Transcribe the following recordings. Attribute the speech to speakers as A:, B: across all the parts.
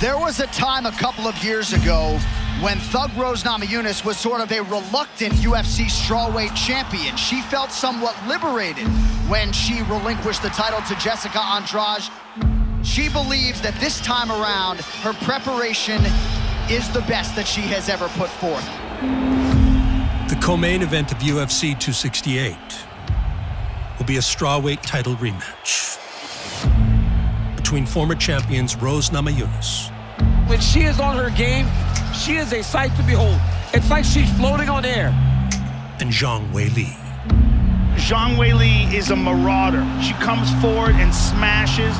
A: There was a time a couple of years ago when Thug Rose Namajunas was sort of a reluctant UFC strawweight champion. She felt somewhat liberated when she relinquished the title to Jessica Andrade. She believes that this time around, her preparation is the best that she has ever put forth.
B: The co-main event of UFC 268 will be a strawweight title rematch between former champions Rose Namajunas.
C: When she is on her game, she is a sight to behold. It's like she's floating on air.
B: And Zhang Weili.
D: Zhang Weili is a marauder. She comes forward and smashes.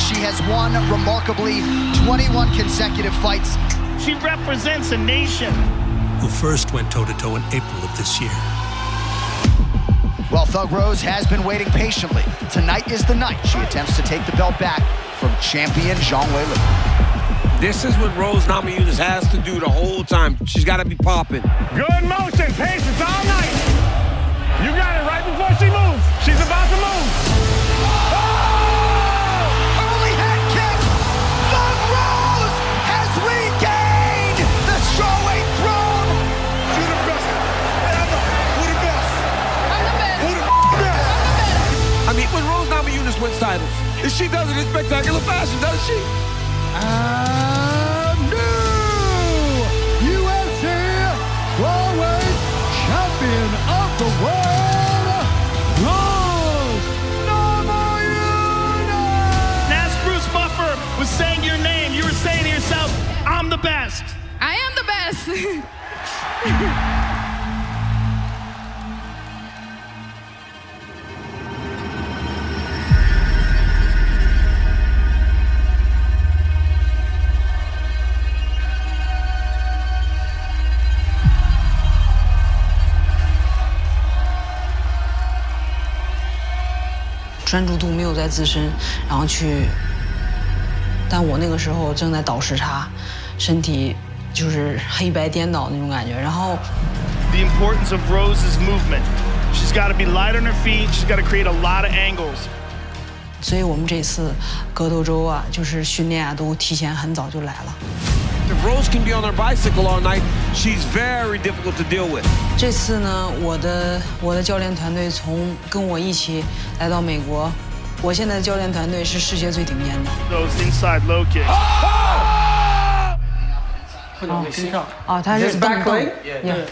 A: She has won remarkably 21 consecutive fights.
D: She represents a nation.
B: Who first went toe-to-toe -to -toe in April of this year.
A: Well, Thug Rose has been waiting patiently. Tonight is the night she attempts to take the belt back from champion Zhang Weili.
C: This is what Rose Namajunas has to do the whole time. She's got to be popping.
E: Good motion, patience all night. You got it right before she moves. She's about to
F: 专注度没有在自身，然后去。但我那个时候正在倒时差，身体就是黑白颠倒那种感觉。然后。
D: The importance of Rose's movement. She's got to be light on her feet. She's got to create a lot of angles.
F: 所以我们这次格斗周啊，就是训练啊，都提前很早就来了。
C: If Rose can be on her bicycle all night, she's very difficult to deal with.
F: 这次呢，我的我的教练团队从跟我一起来到美国，我现在的教练团队是世界最顶尖的。
D: Those inside low kicks.
F: 哦，跟上啊，他是
G: back leg.
F: Yeah.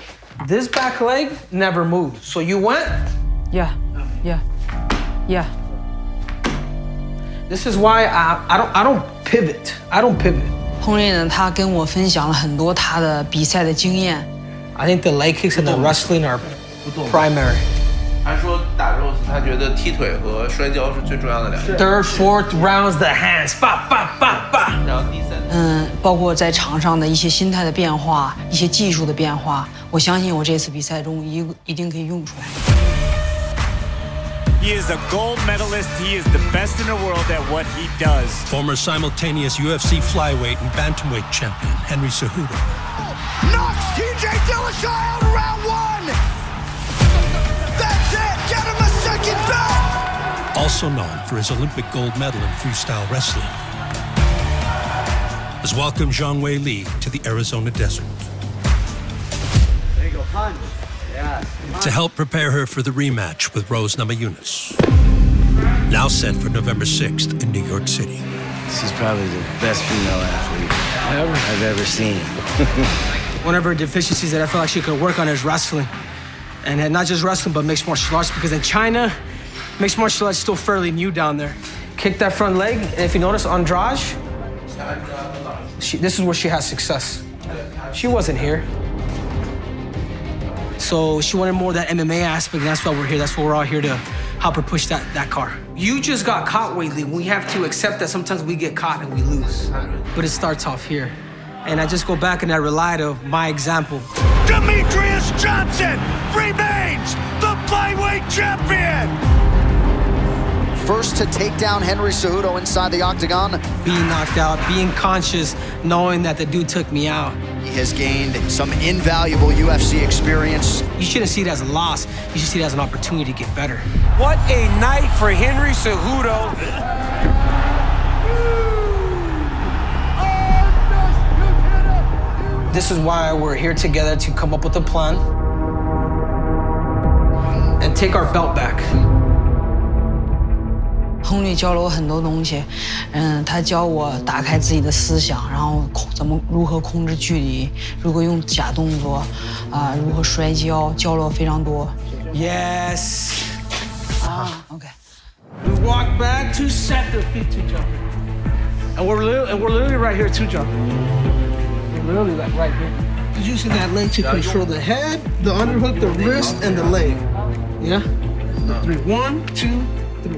G: This back leg never moved. So you went.
F: Yeah. Yeah. Yeah.
G: This is why I I don't I don't pivot. I don't pivot.
F: 彭瑞呢，他跟我分享了很多他的比赛的经验。
G: I think the leg kicks and the wrestling are primary.
H: 他说打 Rose，他觉得踢腿和摔跤是最重要的两个。
G: Third, fourth rounds the hands，叭叭叭叭。
H: 然后第三。
F: 嗯，包括在场上的一些心态的变化，一些技术的变化，我相信我这次比赛中一一定可以用出来。
I: He is a gold medalist. He is the best in the world at what he does.
B: Former simultaneous UFC flyweight and bantamweight champion Henry Cejudo.
A: Knocks TJ Dillashaw out in round one.
B: Also known for his Olympic gold medal in freestyle wrestling, has welcomed Zhang Wei Li to the Arizona desert.
J: There you go, punch.
B: To help prepare her for the rematch with Rose Namajunas. Now set for November 6th in New York City.
J: She's probably the best female athlete ever. I've ever seen.
G: One of her deficiencies that I feel like she could work on is wrestling. And not just wrestling, but mixed martial arts, because in China, mixed martial arts still fairly new down there. Kick that front leg, and if you notice, Andrade, she, this is where she has success. She wasn't here. So she wanted more of that MMA aspect, and that's why we're here. That's why we're all here to help her push that, that car. You just got caught, Weili. We have to accept that sometimes we get caught and we lose. But it starts off here. And I just go back and I rely to my example.
E: Demetrious Johnson remains the flyweight champion!
A: First to take down Henry Cejudo inside the octagon.
G: Being knocked out, being conscious, knowing that the dude took me out.
A: He has gained some invaluable UFC experience.
G: You shouldn't see it as a loss. You should see it as an opportunity to get better.
C: What a night for Henry Cejudo.
G: This is why we're here together to come up with a plan and take our belt back.
F: 亨利教了我很多东西，嗯，他教我打开自己的思想，然后控怎么如何控制距离，如何用假动作，啊、如何摔跤，教了我非常多。
G: Yes.
F: 啊，OK。
G: We walk back, two set their feet, two jump. And we're literally, and we're literally right here, two jump. We're literally like right here. He's using that leg to control the head, the underhook, the wrist, and the leg. Yeah? Three. One, two,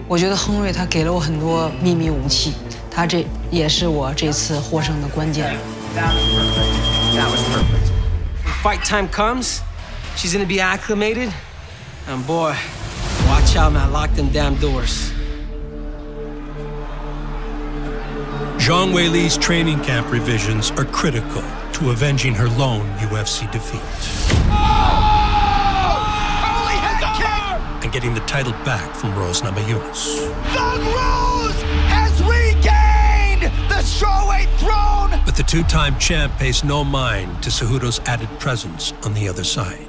F: 我觉得亨瑞他给了我很多秘密武器，他这也是我这次获胜的关键。
G: When fight time comes, she's gonna be acclimated. And boy, watch out, man. Lock them damn doors.
B: Zhang Weili's training camp revisions are critical to avenging her lone UFC defeat. And getting the title back from Rose Namajunas.
A: Thug Rose has regained the strawweight throne.
B: But the two-time champ pays no mind to Cejudo's added presence on the other side.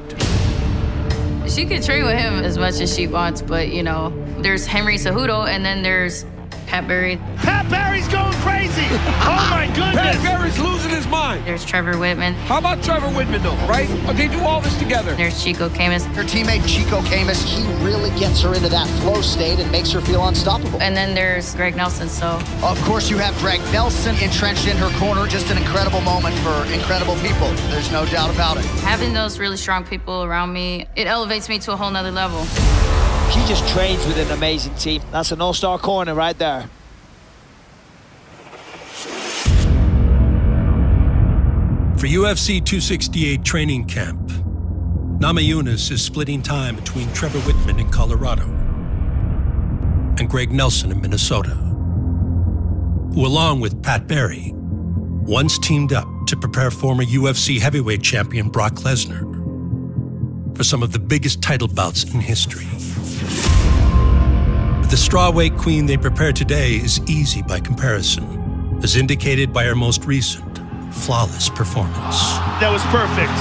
K: She could train with him as much as she wants, but you know, there's Henry Cejudo and then there's Pat Barry.
D: Pat Barry's going crazy. Oh my goodness.
C: Pat Barry's losing his mind.
K: There's Trevor Wittman.
C: How about Trevor Wittman, though, right? They do all this together.
K: There's Chico Camus.
A: Her teammate Chico Camus, he really gets her into that flow state and makes her feel unstoppable.
K: And then there's Greg Nelson, so.
A: Of course, you have Greg Nelson entrenched in her corner. Just an incredible moment for incredible people. There's no doubt about it.
K: Having those really strong people around me, it elevates me to a whole nother level.
L: She just trains with an amazing team. That's an all-star corner right there.
B: For UFC 268 training camp, Namajunas is splitting time between Trevor Wittman in Colorado and Greg Nelson in Minnesota, who, along with Pat Barry, once teamed up to prepare former UFC heavyweight champion Brock Lesnar for some of the biggest title bouts in history. But the strawweight queen they prepare today is easy by comparison, as indicated by her most recent flawless performance.
D: That was perfect.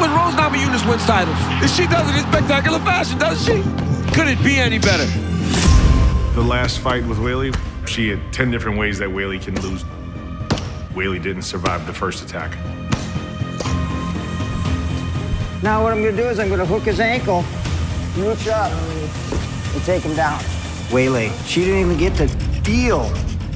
C: When Rose Namajunas wins titles, and she does it in spectacular fashion, doesn't she? Could it be any better?
M: The last fight with Weili, she had 10 different ways that Weili can lose. Weili didn't survive the first attack.
N: Now what I'm gonna do is I'm gonna hook his ankle, reach up, and take him down.
O: Weili, she didn't even get to feel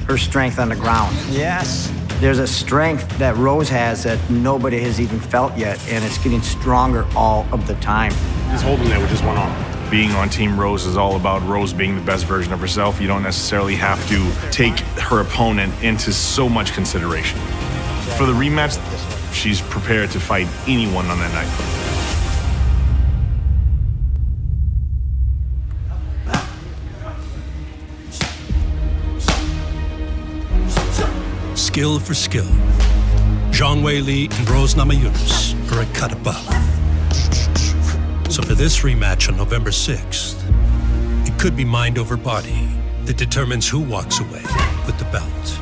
O: her strength on the ground.
N: Yes.
O: There's a strength that Rose has that nobody has even felt yet, and it's getting stronger all of the time.
M: Just holding there with just one arm. Being on Team Rose is all about Rose being the best version of herself. You don't necessarily have to take her opponent into so much consideration. For the rematch, she's prepared to fight anyone on that night.
B: Skill for skill. Zhang Weili and Rose Namajunas are a cut above. So for this rematch on November 6th, it could be mind over body that determines who walks away with the belt.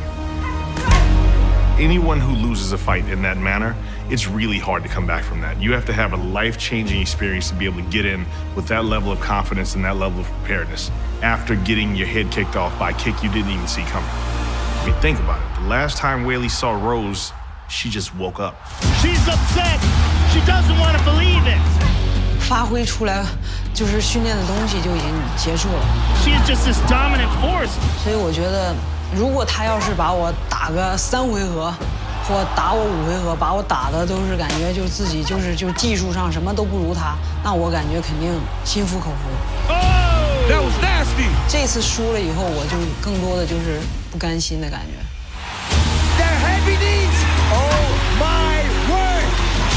M: Anyone who loses a fight in that manner, it's really hard to come back from that. You have to have a life changing experience to be able to get in with that level of confidence and that level of preparedness after getting your head kicked off by a kick you didn't even see coming. If you think about it, the last time Weili saw Rose, she just woke up.
D: She's upset. She doesn't want to believe it. She is just this dominant force.
F: 所以我觉得，如果他要是把我打个三回合，或打我五回合，把我打的都是感觉就自己就是就技术上什么都不如他，那我感觉肯定心服口服。
C: Oh, that was that nasty.
F: 这次输了以后，我就更多的就是不甘心的感觉。
D: Their heavy knees. Oh my word.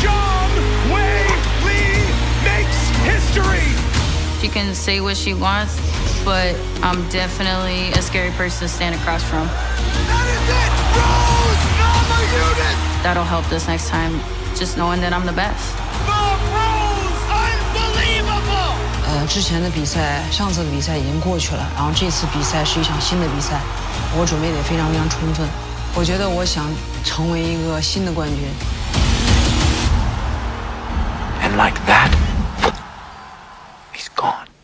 D: Zhang Wei Li makes history.
K: She can say what she wants, but I'm definitely a scary person to stand across from.
A: That is it. Rose Namajunas.
K: That'll help this next time, just knowing that I'm the best.
F: 之前的比赛、上次的比赛已经过去了，然后这次比赛是一场新的比赛，我准备得非常非常充分。我觉得我想成为一个新的冠军。
J: And like that.